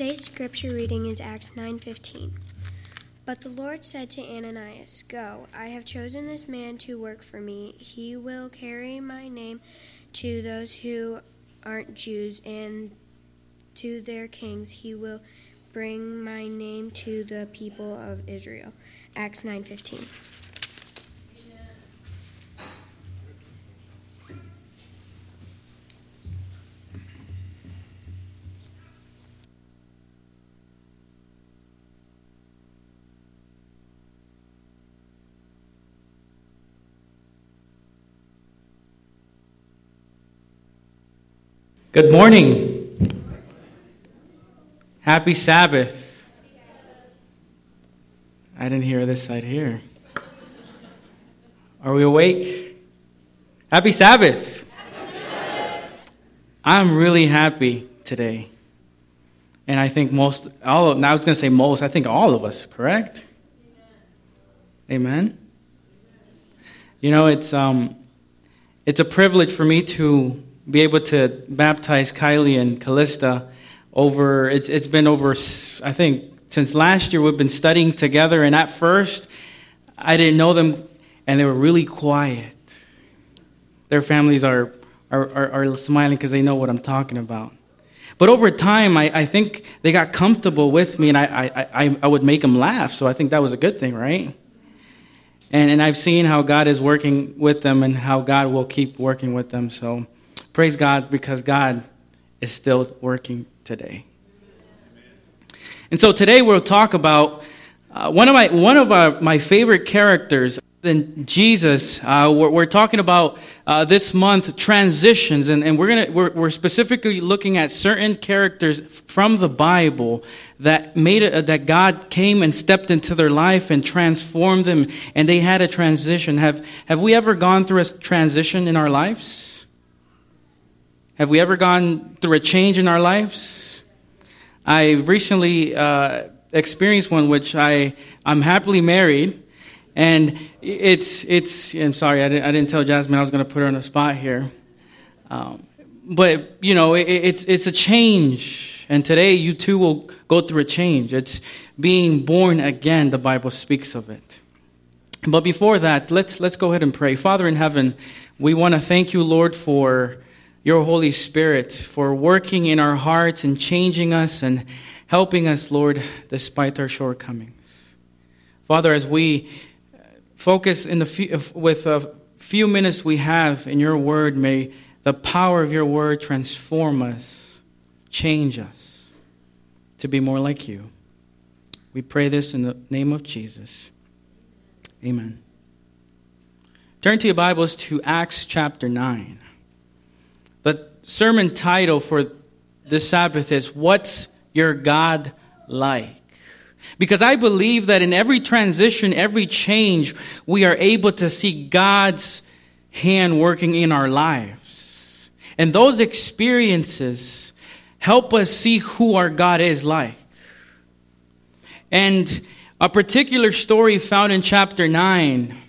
Today's scripture reading is Acts 9:15. But the Lord said to Ananias, "Go, I have chosen this man to work for me. He will carry my name to those who aren't Jews and to their kings. He will bring my name to the people of Israel." Acts 9:15. Good morning. Happy Sabbath. I didn't hear this side here. Are we awake? Happy Sabbath. I'm really happy today. And I think most, all of, now I was going to say most, I think all of us, correct? Amen. You know, it's, um, it's a privilege for me to be able to baptize Kylie and Callista over, it's, it's been over, I think, since last year we've been studying together, and at first I didn't know them, and they were really quiet. Their families are, are, are, are smiling because they know what I'm talking about. But over time, I, I think they got comfortable with me, and I, I, I, I would make them laugh, so I think that was a good thing, right? And, and I've seen how God is working with them and how God will keep working with them, so Praise God because God is still working today. And so today we'll talk about uh, one of my one of our, my favorite characters than Jesus. Uh, we're, we're, talking about uh, this month transitions, and, and we're gonna we're, we're, specifically looking at certain characters from the Bible that made it that God came and stepped into their life and transformed them, and they had a transition. Have have we ever gone through a transition in our lives? Have we ever gone through a change in our lives? I recently uh, experienced one, which I I'm happily married, and it's it's. I'm sorry, I didn't, I didn't tell Jasmine I was going to put her on the spot here, um, but you know it, it's it's a change, and today you too will go through a change. It's being born again. The Bible speaks of it. But before that, let's let's go ahead and pray. Father in heaven, we want to thank you, Lord, for your Holy Spirit for working in our hearts and changing us and helping us, Lord, despite our shortcomings. Father, as we uh, focus in the few, uh, with a few minutes we have in your word, may the power of your word transform us, change us to be more like you. We pray this in the name of Jesus. Amen. Turn to your Bibles to Acts chapter 9. Sermon title for this Sabbath is What's Your God Like? Because I believe that in every transition, every change, we are able to see God's hand working in our lives. And those experiences help us see who our God is like. And a particular story found in chapter 9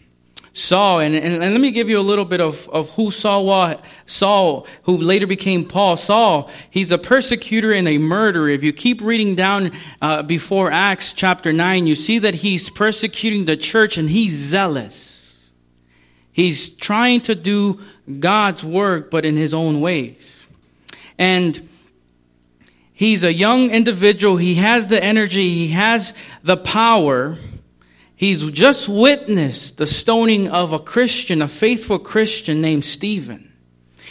Saul, and, and, and, let me give you a little bit of, of who Saul was. Saul, who later became Paul. Saul, he's a persecutor and a murderer. If you keep reading down uh, before Acts chapter 9, you see that he's persecuting the church and he's zealous. He's trying to do God's work, but in his own ways. And he's a young individual. He has the energy, he has the power He's just witnessed the stoning of a Christian, a faithful Christian named Stephen.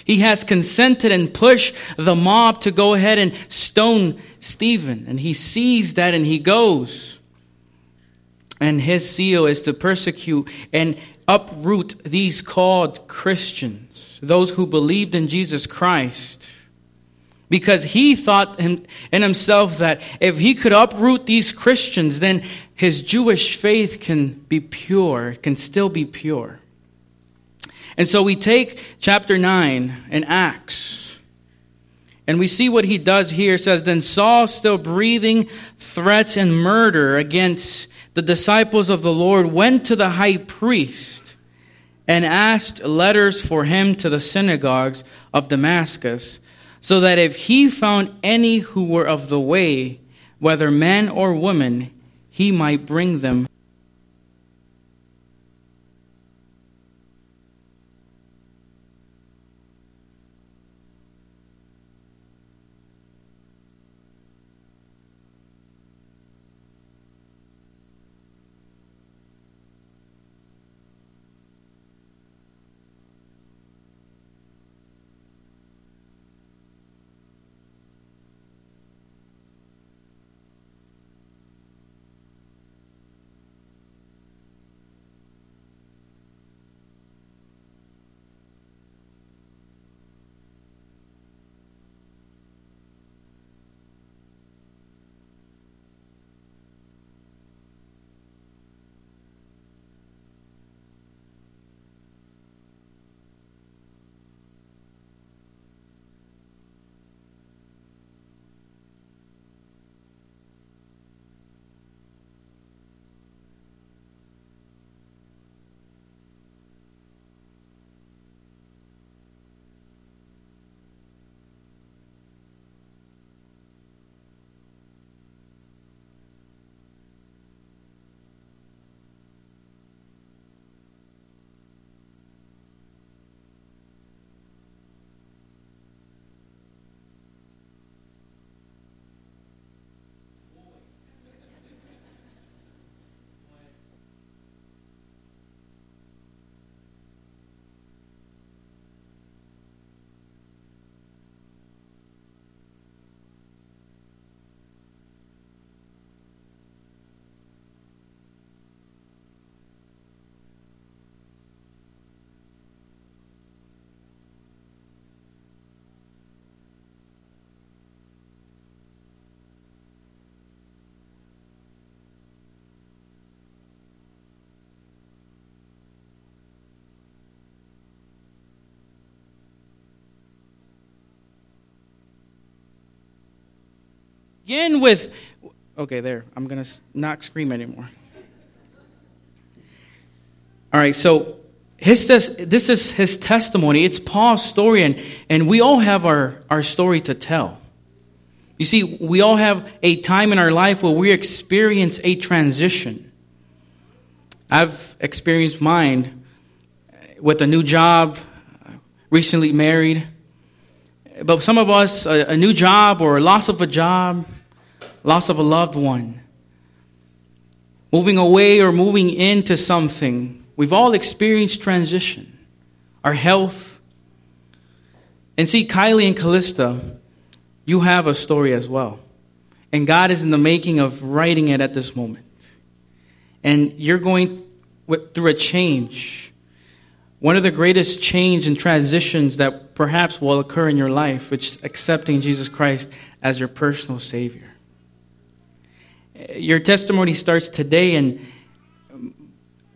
He has consented and pushed the mob to go ahead and stone Stephen. And he sees that and he goes. And his zeal is to persecute and uproot these called Christians, those who believed in Jesus Christ. Because he thought in, himself that if he could uproot these Christians, then his Jewish faith can be pure, can still be pure. And so we take chapter 9 in Acts, and we see what he does here. It says, Then Saul, still breathing threats and murder against the disciples of the Lord, went to the high priest and asked letters for him to the synagogues of Damascus, so that if he found any who were of the way, whether man or woman, he might bring them begin with. Okay, there. I'm going to not scream anymore. All right, so his, this is his testimony. It's Paul's story, and, and we all have our, our story to tell. You see, we all have a time in our life where we experience a transition. I've experienced mine with a new job, recently married. But some of us, a, a new job or loss of a job, loss of a loved one, moving away or moving into something. We've all experienced transition, our health. And see, Kylie and Callista, you have a story as well. And God is in the making of writing it at this moment. And you're going through a change. One of the greatest change and transitions that perhaps will occur in your life, which is accepting Jesus Christ as your personal Savior. Your testimony starts today, and,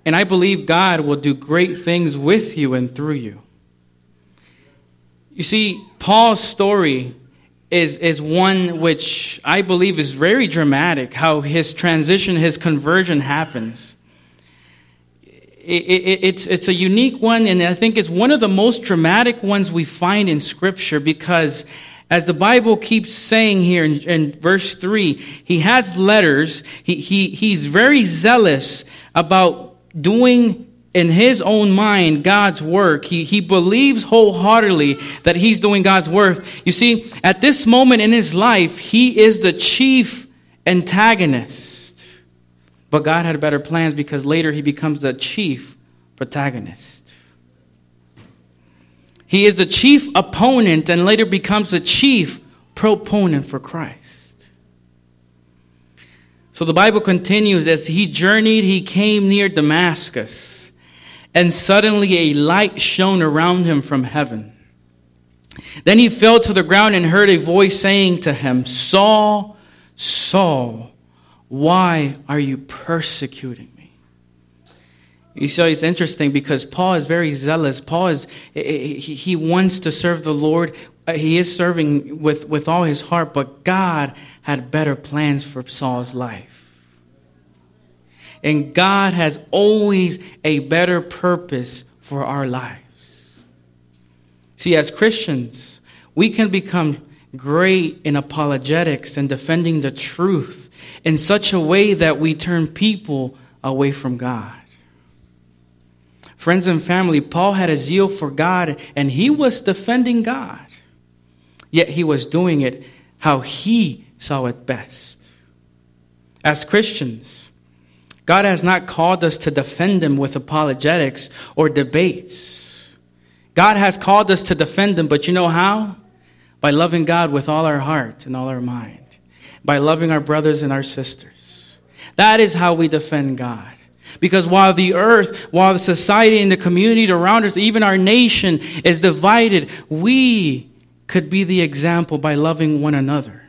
and I believe God will do great things with you and through you. You see, Paul's story is, is one which I believe is very dramatic, how his transition, his conversion happens. It, it, it's, it's a unique one, and I think it's one of the most dramatic ones we find in Scripture because as the Bible keeps saying here in, in, verse 3, he has letters. He, he, he's very zealous about doing in his own mind God's work. He, he believes wholeheartedly that he's doing God's work. You see, at this moment in his life, he is the chief antagonist. But God had better plans because later he becomes the chief protagonist. He is the chief opponent and later becomes the chief proponent for Christ. So the Bible continues as he journeyed, he came near Damascus, and suddenly a light shone around him from heaven. Then he fell to the ground and heard a voice saying to him, Saul, Saul, why are you persecuting me? you see, it's interesting because Paul is very zealous. Paul is, he wants to serve the Lord. Uh, he is serving with, with all his heart, but God had better plans for Saul's life. And God has always a better purpose for our lives. See, as Christians, we can become great in apologetics and defending the truth in such a way that we turn people away from God. Friends and family, Paul had a zeal for God and he was defending God. Yet he was doing it how he saw it best. As Christians, God has not called us to defend him with apologetics or debates. God has called us to defend him, but you know how? By loving God with all our heart and all our mind, by loving our brothers and our sisters. That is how we defend God. Because while the earth, while the society and the community around us, even our nation is divided, we could be the example by loving one another.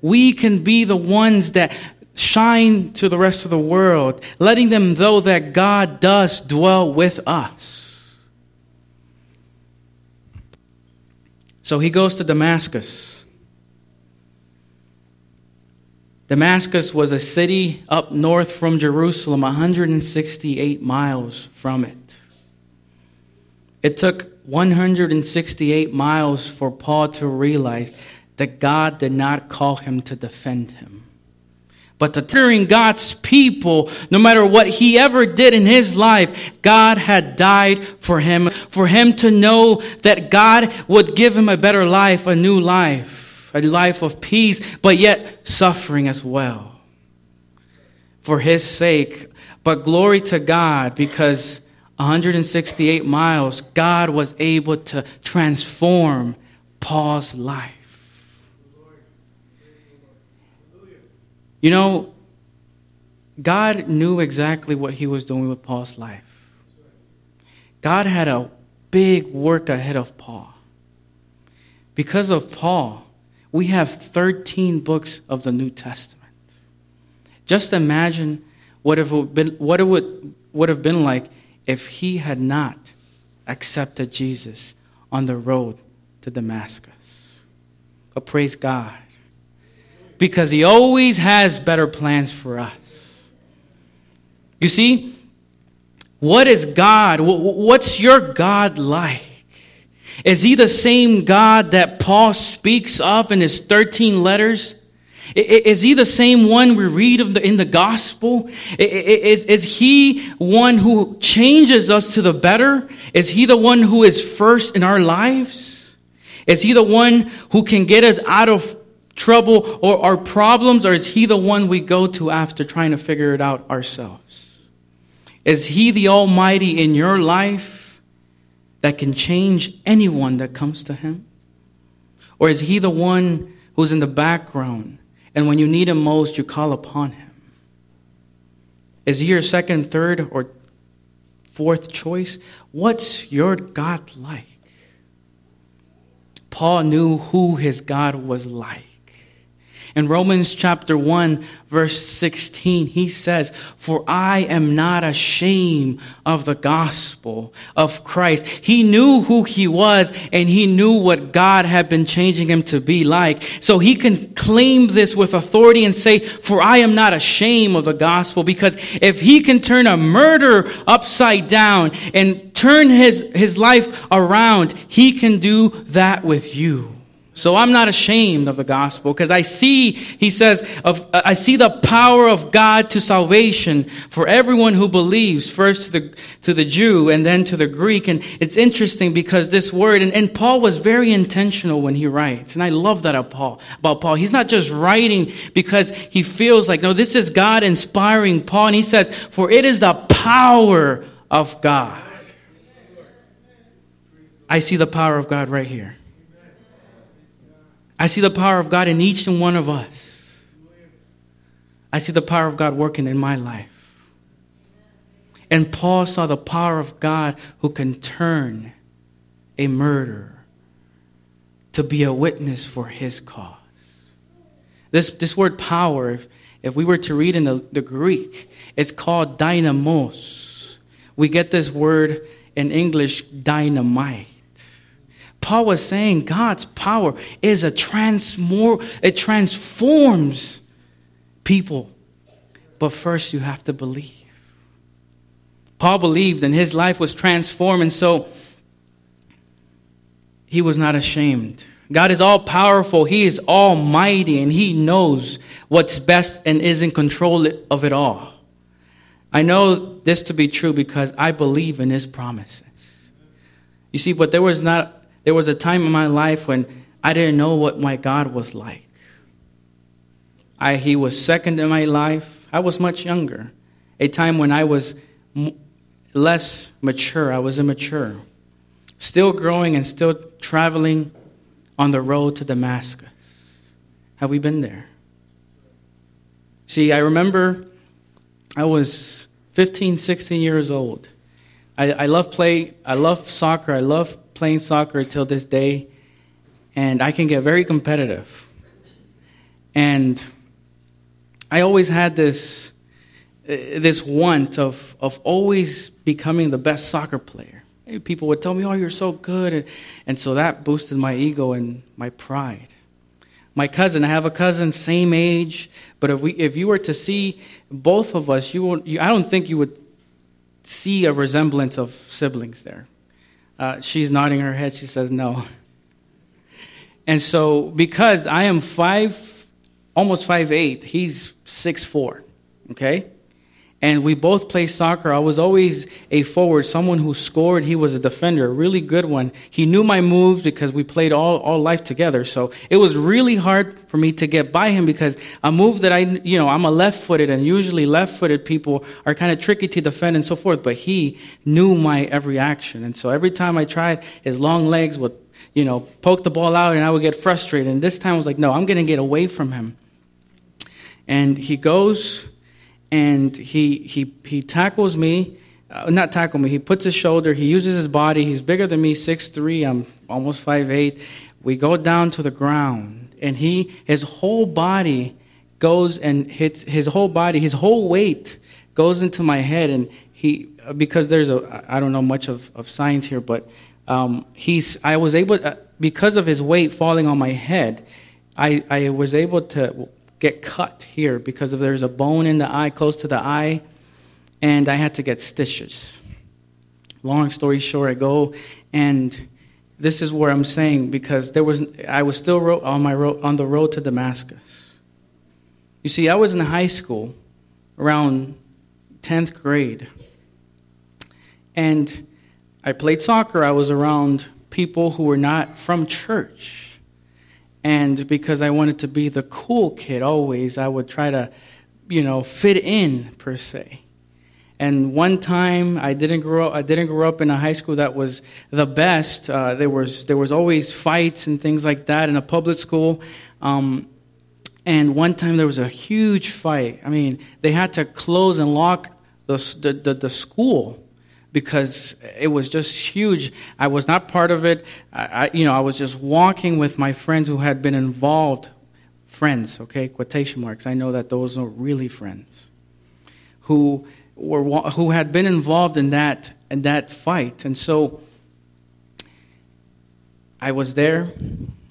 We can be the ones that shine to the rest of the world, letting them know that God does dwell with us. So he goes to Damascus. Damascus was a city up north from Jerusalem, 168 miles from it. It took 168 miles for Paul to realize that God did not call him to defend him. But to turn God's people, no matter what he ever did in his life, God had died for him, for him to know that God would give him a better life, a new a life of peace, but yet suffering as well for his sake. But glory to God because 168 miles, God was able to transform Paul's life. You know, God knew exactly what he was doing with Paul's life. God had a big work ahead of Paul. Because of Paul, we have 13 books of the New Testament. Just imagine what it would, been, what it would, would have been like if he had not accepted Jesus on the road to Damascus. But praise God. Because he always has better plans for us. You see, what is God? What's your God like? Is he the same God that Paul speaks of in his 13 letters? Is he the same one we read in the gospel? Is, is he one who changes us to the better? Is he the one who is first in our lives? Is he the one who can get us out of trouble or our problems? Or is he the one we go to after trying to figure it out ourselves? Is he the Almighty in your life? That can change anyone that comes to him? Or is he the one who's in the background and when you need him most, you call upon him? Is he your second, third, or fourth choice? What's your God like? Paul knew who his God was like. In Romans chapter 1, verse 16, he says, For I am not ashamed of the gospel of Christ. He knew who he was and he knew what God had been changing him to be like. So he can claim this with authority and say, For I am not ashamed of the gospel. Because if he can turn a murder upside down and turn his, his life around, he can do that with you. So I'm not ashamed of the gospel because I see, he says, of, I see the power of God to salvation for everyone who believes, first to the, to the Jew and then to the Greek. And it's interesting because this word, and, and Paul was very intentional when he writes. And I love that about Paul, about Paul. He's not just writing because he feels like, no, this is God inspiring Paul. And he says, for it is the power of God. I see the power of God right here. I see the power of God in each and one of us. I see the power of God working in my life. And Paul saw the power of God who can turn a murderer to be a witness for his cause. This, this word power, if, if we were to read in the, the Greek, it's called dynamos. We get this word in English, dynamite. Paul was saying God's power is a transmor it transforms people. But first you have to believe. Paul believed and his life was transformed and so he was not ashamed God is all powerful. He is almighty and He knows what's best and is in control of it all. I know this to be true because I believe in His promises. You see, but there was not, there was a time in my life when I didn't know what my God was like. I, he was second in my life. I was much younger. A time when I was m- less mature. I was immature. Still growing and still traveling on the road to Damascus. Have we been there? See, I remember I was 15, 16 years old. I, I love play. I love soccer. I love playing soccer till this day, and I can get very competitive. And I always had this uh, this want of of always becoming the best soccer player. People would tell me, "Oh, you're so good," and, and so that boosted my ego and my pride. My cousin, I have a cousin, same age, but if we if you were to see both of us, you won't. You, I don't think you would see a resemblance of siblings there. Uh, she's nodding her head. She says no. And so, because I am five, almost five eight, he's six four. Okay, and we both played soccer. I was always a forward, someone who scored. He was a defender, a really good one. He knew my moves because we played all, all life together. So it was really hard for me to get by him because a move that I, you know, I'm a left footed, and usually left footed people are kind of tricky to defend and so forth. But he knew my every action. And so every time I tried, his long legs would, you know, poke the ball out, and I would get frustrated. And this time I was like, no, I'm going to get away from him. And he goes and he he he tackles me uh, not tackle me he puts his shoulder he uses his body he's bigger than me six three. i'm almost five eight. we go down to the ground and he his whole body goes and hits his whole body his whole weight goes into my head and he because there's a i don't know much of, of science here but um, he's i was able uh, because of his weight falling on my head i i was able to get cut here because of there's a bone in the eye, close to the eye, and I had to get stitches. Long story short, I go and this is where I'm saying because there was I was still on my road, on the road to Damascus. You see, I was in high school around 10th grade. And I played soccer. I was around people who were not from church. And because I wanted to be the cool kid always, I would try to, you know, fit in per se. And one time, I didn't grow. Up, I didn't grow up in a high school that was the best. Uh, there was there was always fights and things like that in a public school. Um, and one time there was a huge fight. I mean, they had to close and lock the the, the, the school because it was just huge. I was not part of it. I, you know, I was just walking with my friends who had been involved. Friends, okay, quotation marks. I know that those are really friends who were who had been involved in that in that fight, and so I was there.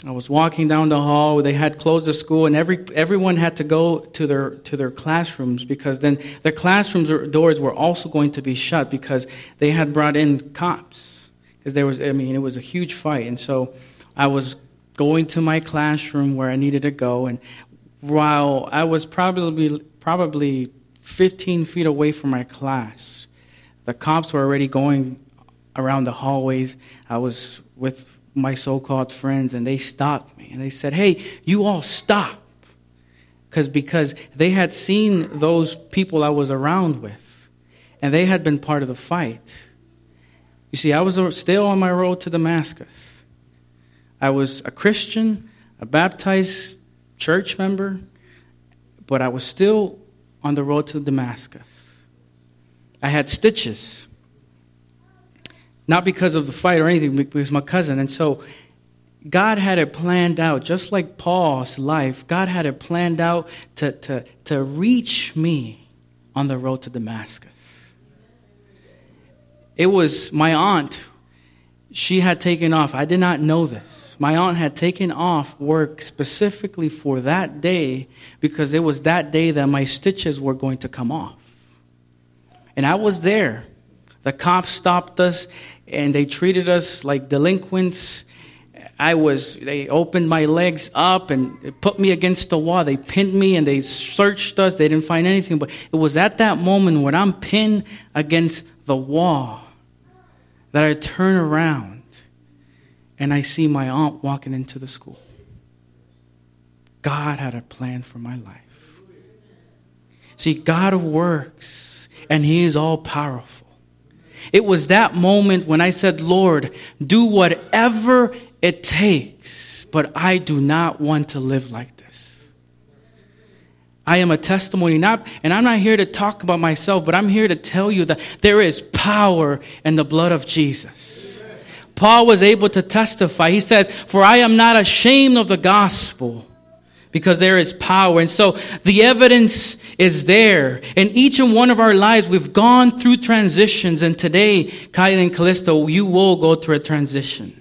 I was walking down the hall. They had closed the school, and every everyone had to go to their to their classrooms because then the classrooms doors were also going to be shut because they had brought in cops. Because there was, I mean, it was a huge fight, and so I was going to my classroom where I needed to go, and while I was probably probably 15 feet away from my class, the cops were already going around the hallways. I was with my so called friends and they stopped me and they said, Hey, you all stop. Because because they had seen those people I was around with and they had been part of the fight. You see, I was still on my road to Damascus. I was a Christian, a baptized church member, but I was still on the road to Damascus. I had stitches not because of the fight or anything, because my cousin. And so God had it planned out, just like Paul's life. God had it planned out to, to, to reach me on the road to Damascus. It was my aunt. She had taken off. I did not know this. My aunt had taken off work specifically for that day because it was that day that my stitches were going to come off. And I was there. The cops stopped us and they treated us like delinquents. I was, they opened my legs up and put me against the wall. They pinned me and they searched us. They didn't find anything. But it was at that moment when I'm pinned against the wall that I turn around and I see my aunt walking into the school. God had a plan for my life. See, God works and He is all powerful. It was that moment when I said, Lord, do whatever it takes, but I do not want to live like this. I am a testimony, not, and I'm not here to talk about myself, but I'm here to tell you that there is power in the blood of Jesus. Paul was able to testify. He says, For I am not ashamed of the gospel because there is power. And so the evidence is there. In each and one of our lives, we've gone through transitions. And today, Kylie and Callista, you will go through a transition.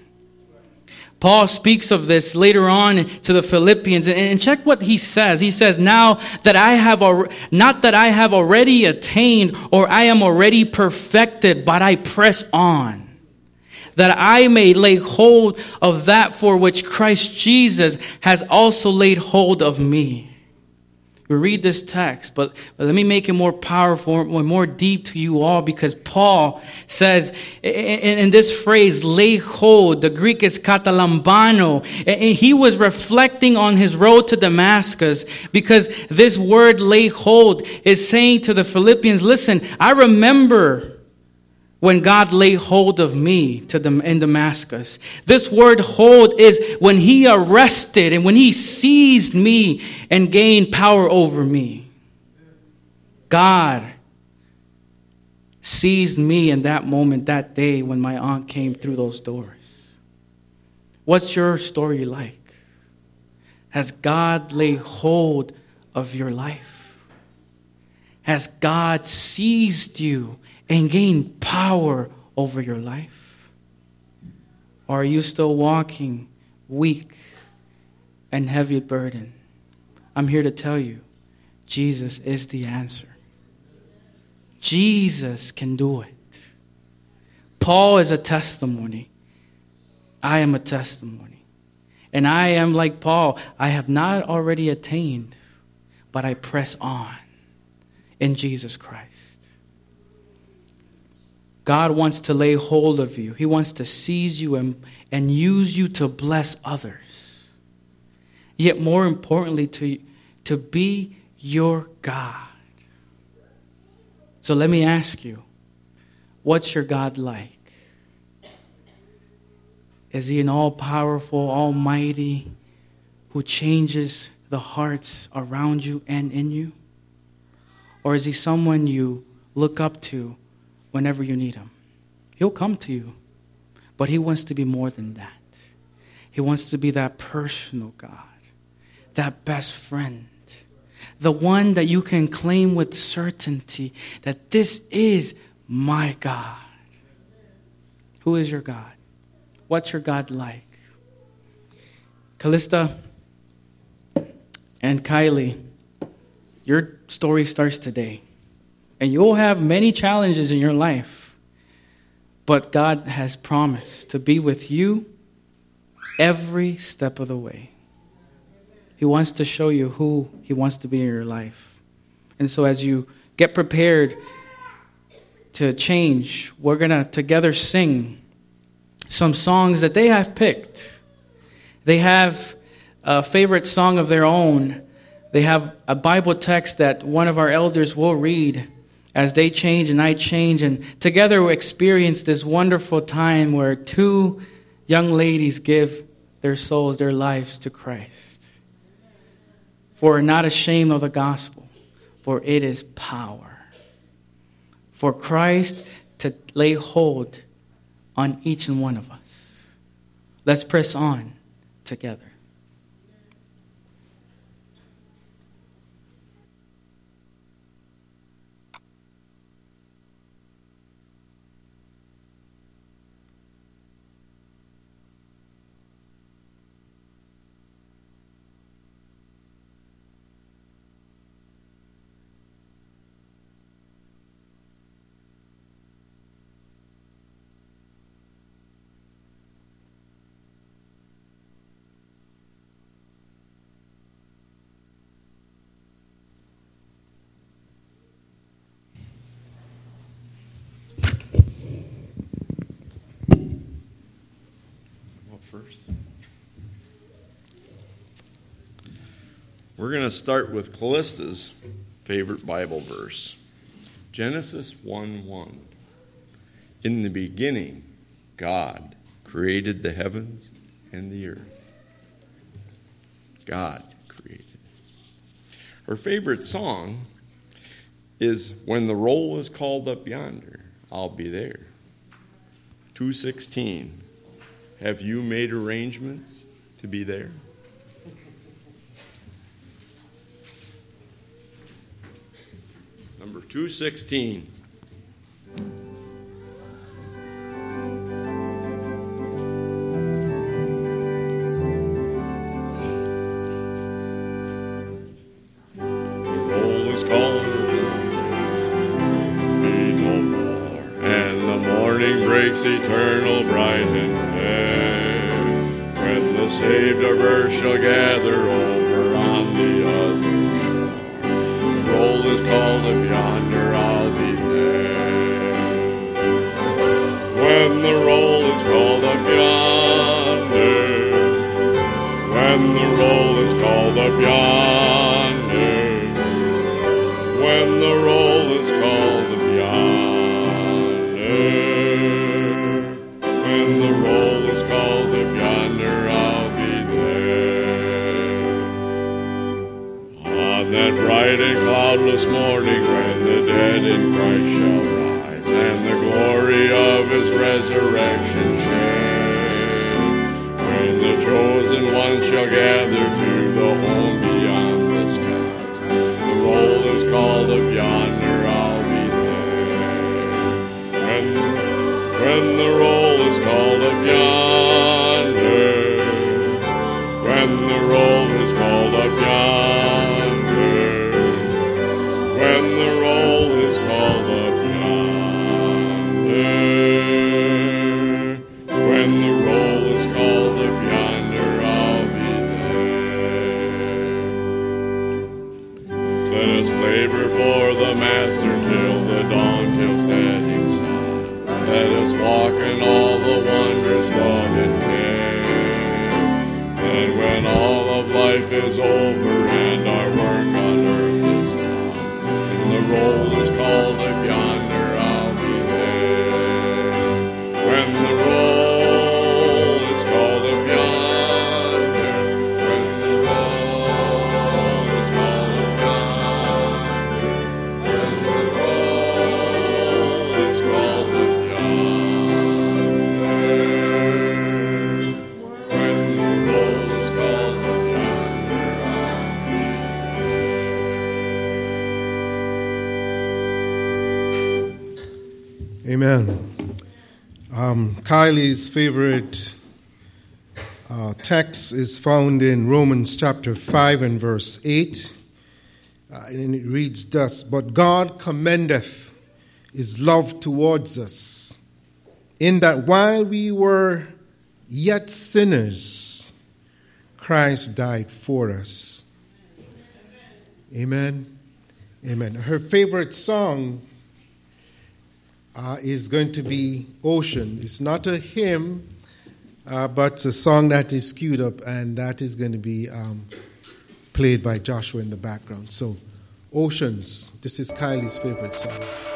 Paul speaks of this later on to the Philippians and check what he says. He says, now that I have, not that I have already attained or I am already perfected, but I press on that I may lay hold of that for which Christ Jesus has also laid hold of me. We read this text, but, but let me make it more powerful, more, more deep to you all, because Paul says in, in, this phrase, lay hold, the Greek is katalambano, and he was reflecting on his road to Damascus, because this word lay hold is saying to the Philippians, listen, I remember when God laid hold of me to in Damascus. This word hold is when he arrested and when he seized me and gained power over me. God seized me in that moment, that day when my aunt came through those doors. What's your story like? Has God laid hold of your life? Has God seized you and gain power over your life? Or are you still walking weak and heavy burden? I'm here to tell you Jesus is the answer. Jesus can do it. Paul is a testimony. I am a testimony. And I am like Paul. I have not already attained, but I press on in Jesus Christ. God wants to lay hold of you. He wants to seize you and, and use you to bless others. Yet, more importantly, to, to be your God. So, let me ask you what's your God like? Is he an all powerful, almighty, who changes the hearts around you and in you? Or is he someone you look up to? Whenever you need Him. He'll come to you, but He wants to be more than that. He wants to be that personal God, that best friend, the one that you can claim with certainty that this is my God. Who is your God? What's your God like? Callista and Kylie, your story starts today. And you'll have many challenges in your life. But God has promised to be with you every step of the way. He wants to show you who He wants to be in your life. And so, as you get prepared to change, we're going to together sing some songs that they have picked. They have a favorite song of their own. They have a Bible text that one of our elders will read as they change and I change. And together we experience this wonderful time where two young ladies give their souls, their lives to Christ. For not ashamed of the gospel, for it is power. For Christ to lay hold on each and one of us. Let's press on together. First. We're going to start with Callista's favorite Bible verse Genesis 1 1. In the beginning, God created the heavens and the earth. God created. Her favorite song is When the Roll is Called Up Yonder, I'll Be There. 216. Have you made arrangements to be there? Number 216. Kylie's favorite uh, text is found in Romans chapter 5 and verse 8. Uh, and it reads thus But God commendeth his love towards us, in that while we were yet sinners, Christ died for us. Amen. Amen. Her favorite song uh, is going to be Ocean. It's not a hymn, uh, but a song that is queued up, and that is going to be um, played by Joshua in the background. So, Oceans. This is Kylie's favorite song.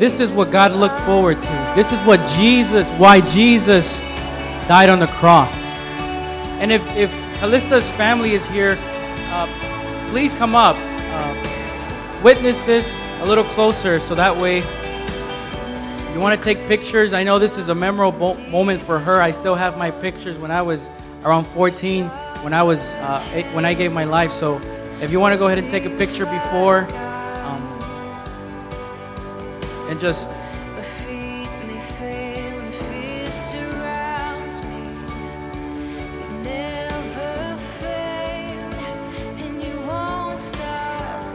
this is what God looked forward to. This is what Jesus, why Jesus died on the cross. And if, if Callista's family is here, uh, please come up. Uh, witness this a little closer so that way you want to take pictures. I know this is a memorable moment for her. I still have my pictures when I was around 14, when I was uh, eight, when I gave my life. So if you want to go ahead and take a picture before,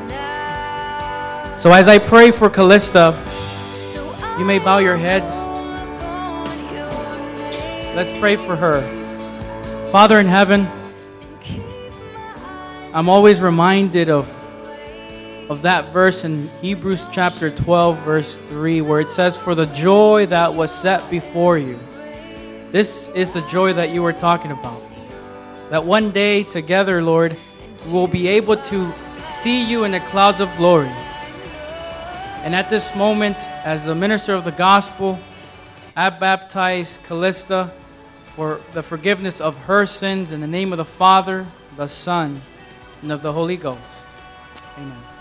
now. so as I pray for Callista, you may bow your heads. call upon your name Let's pray for her. Father in heaven, and keep my eyes I'm always reminded of of that verse in Hebrews chapter 12 verse 3 where it says for the joy that was set before you. This is the joy that you were talking about. That one day together, Lord, we'll be able to see you in the clouds of glory. And at this moment, as the minister of the gospel, I baptize Callista for the forgiveness of her sins in the name of the Father, the Son, and of the Holy Ghost. Amen.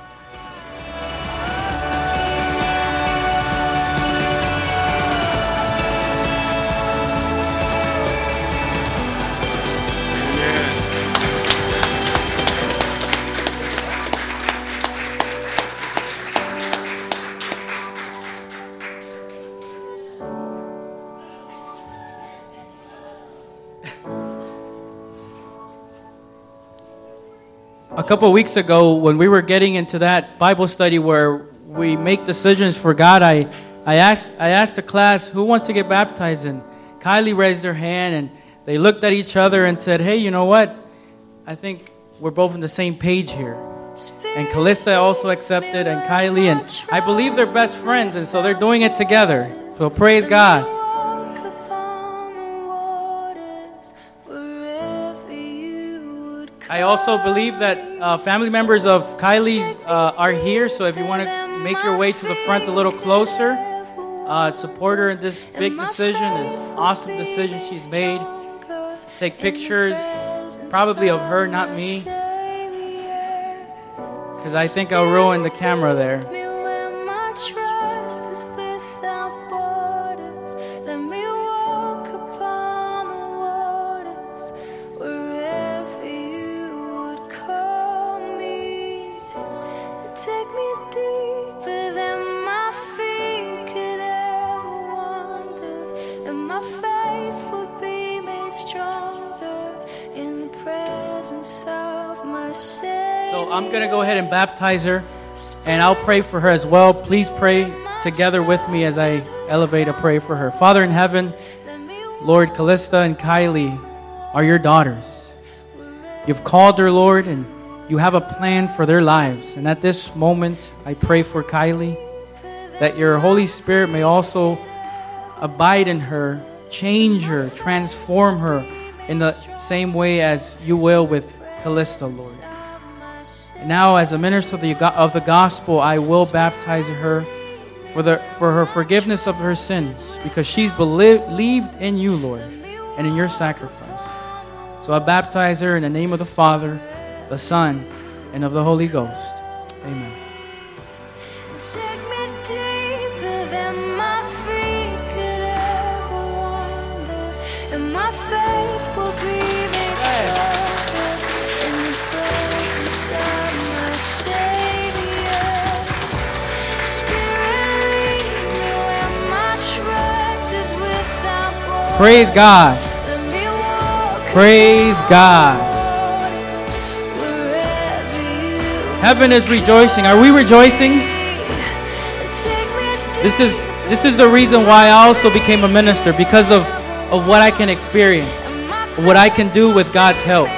A couple weeks ago, when we were getting into that Bible study where we make decisions for God, I, I, asked, I asked the class, who wants to get baptized? And Kylie raised her hand, and they looked at each other and said, hey, you know what? I think we're both on the same page here. And Callista also accepted, and Kylie, and I believe they're best friends, and so they're doing it together. So praise God. I also believe that uh, family members of Kylie's uh, are here, so if you want to make your way to the front a little closer, uh, support her in this big decision, this awesome decision she's made. Take pictures, probably of her, not me, because I think I'll ruin the camera there. Baptize her, and I'll pray for her as well. Please pray together with me as I elevate a prayer for her. Father in heaven, Lord, Callista and Kylie are your daughters. You've called her, Lord, and you have a plan for their lives. And at this moment, I pray for Kylie that your Holy Spirit may also abide in her, change her, transform her in the same way as you will with Callista, Lord. Now, as a minister of the, of the gospel, I will baptize her for, the, for her forgiveness of her sins because she's believed in you, Lord, and in your sacrifice. So I baptize her in the name of the Father, the Son, and of the Holy Ghost. Amen. Praise God. Praise God. Heaven is rejoicing. Are we rejoicing? This is this is the reason why I also became a minister because of, of what I can experience, what I can do with God's help.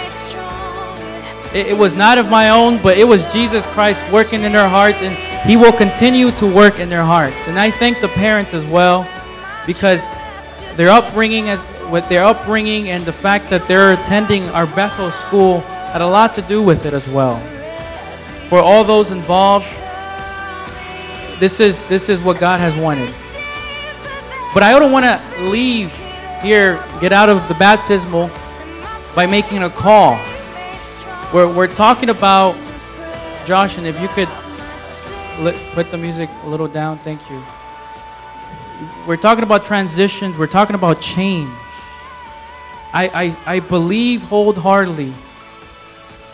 It, it was not of my own, but it was Jesus Christ working in their hearts and He will continue to work in their hearts. And I thank the parents as well because their upbringing as with their upbringing and the fact that they're attending our Bethel school had a lot to do with it as well. For all those involved, this is this is what God has wanted. But I don't want to leave here, get out of the baptismal by making a call. We're, we're talking about, Josh, and if you could put the music a little down, thank you. We're talking about transitions, we're talking about change. I, I, I believe wholeheartedly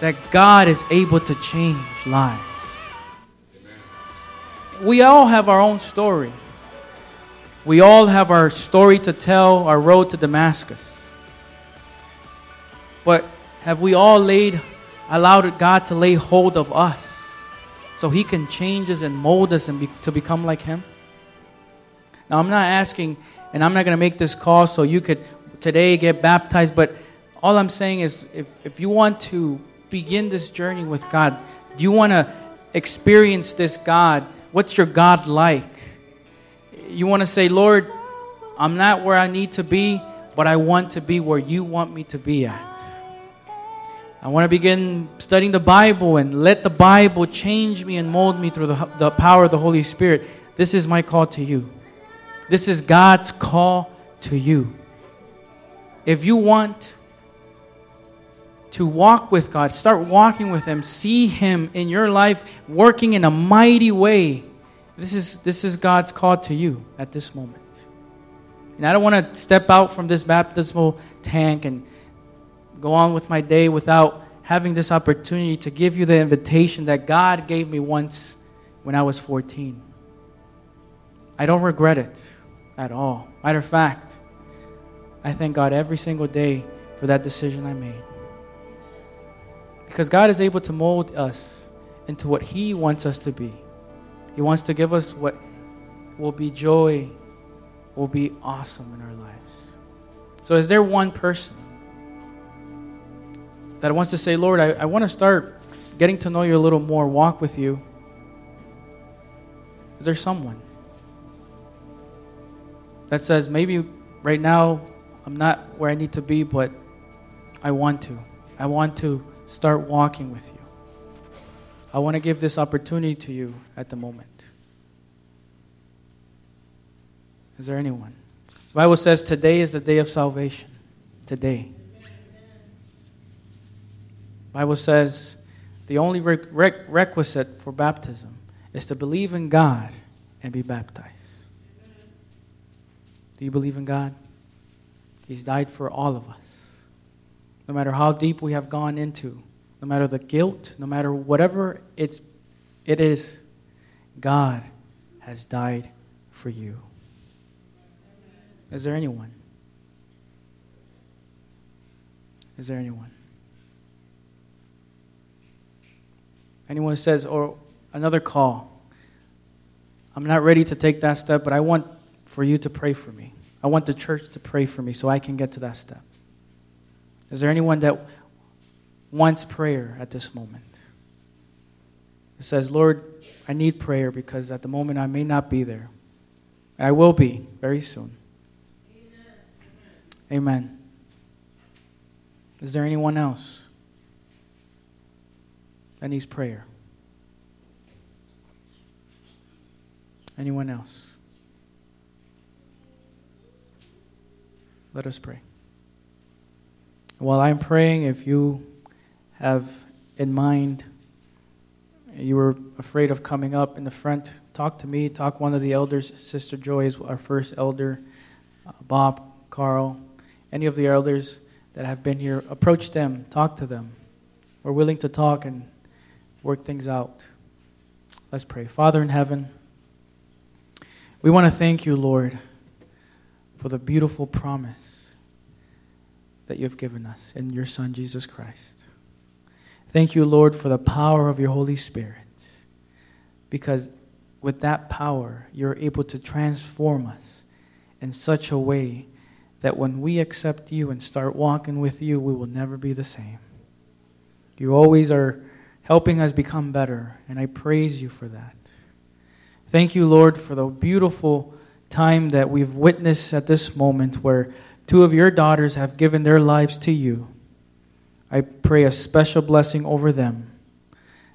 that God is able to change lives. We all have our own story. We all have our story to tell, our road to Damascus. But have we all laid, allowed God to lay hold of us so He can change us and mold us and be, to become like Him? Now, I'm not asking, and I'm not going to make this call so you could today get baptized, but all I'm saying is if, if you want to begin this journey with God, do you want to experience this God? What's your God like? You want to say, Lord, I'm not where I need to be, but I want to be where you want me to be at. I want to begin studying the Bible and let the Bible change me and mold me through the, the power of the Holy Spirit. This is my call to you. This is God's call to you. If you want to walk with God, start walking with Him, see Him in your life working in a mighty way. This is, this is God's call to you at this moment. And I don't want to step out from this baptismal tank and go on with my day without having this opportunity to give you the invitation that God gave me once when I was 14. I don't regret it at all. Matter of fact, I thank God every single day for that decision I made. Because God is able to mold us into what He wants us to be. He wants to give us what will be joy, will be awesome in our lives. So, is there one person that wants to say, Lord, I, I want to start getting to know you a little more, walk with you? Is there someone that says, maybe right now I'm not where I need to be, but I want to? I want to start walking with you. I want to give this opportunity to you at the moment. Is there anyone? The Bible says today is the day of salvation. Today. Bible says the only req- requisite for baptism is to believe in God and be baptized. Do you believe in God? He's died for all of us. No matter how deep we have gone into, no matter the guilt, no matter whatever it's, it is, God has died for you. Is there anyone? Is there anyone? Anyone says, or another call, I'm not ready to take that step, but I want for you to pray for me. I want the church to pray for me so I can get to that step. Is there anyone that wants prayer at this moment? It says, Lord, I need prayer because at the moment I may not be there. I will be very soon. Amen. Amen. Is there anyone else that needs prayer? Anyone else? Let us pray. While I'm praying, if you have in mind, you were afraid of coming up in the front, talk to me, talk one of the elders. Sister Joy is our first elder, uh, Bob, Carl, any of the elders that have been here, approach them, talk to them. We're willing to talk and work things out. Let's pray. Father in heaven, we want to thank you, Lord, for the beautiful promise that you have given us in your Son, Jesus Christ. Thank you, Lord, for the power of your Holy Spirit, because with that power, you're able to transform us in such a way that when we accept you and start walking with you, we will never be the same. You always are helping us become better, and I praise you for that. Thank you, Lord, for the beautiful time that we've witnessed at this moment where two of your daughters have given their lives to you. I pray a special blessing over them,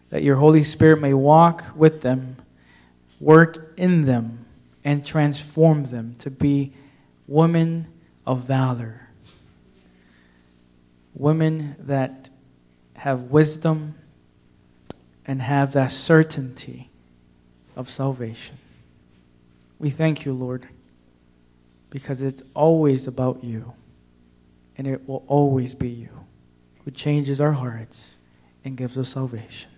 that your Holy Spirit may walk with them, work in them, and transform them to be women of valor, women that have wisdom and have that certainty of salvation. We thank you, Lord, because it's always about you, and it will always be you who changes our hearts and gives us salvation.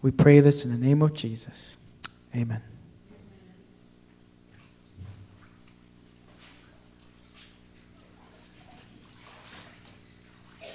We pray this in the name of Jesus. Amen.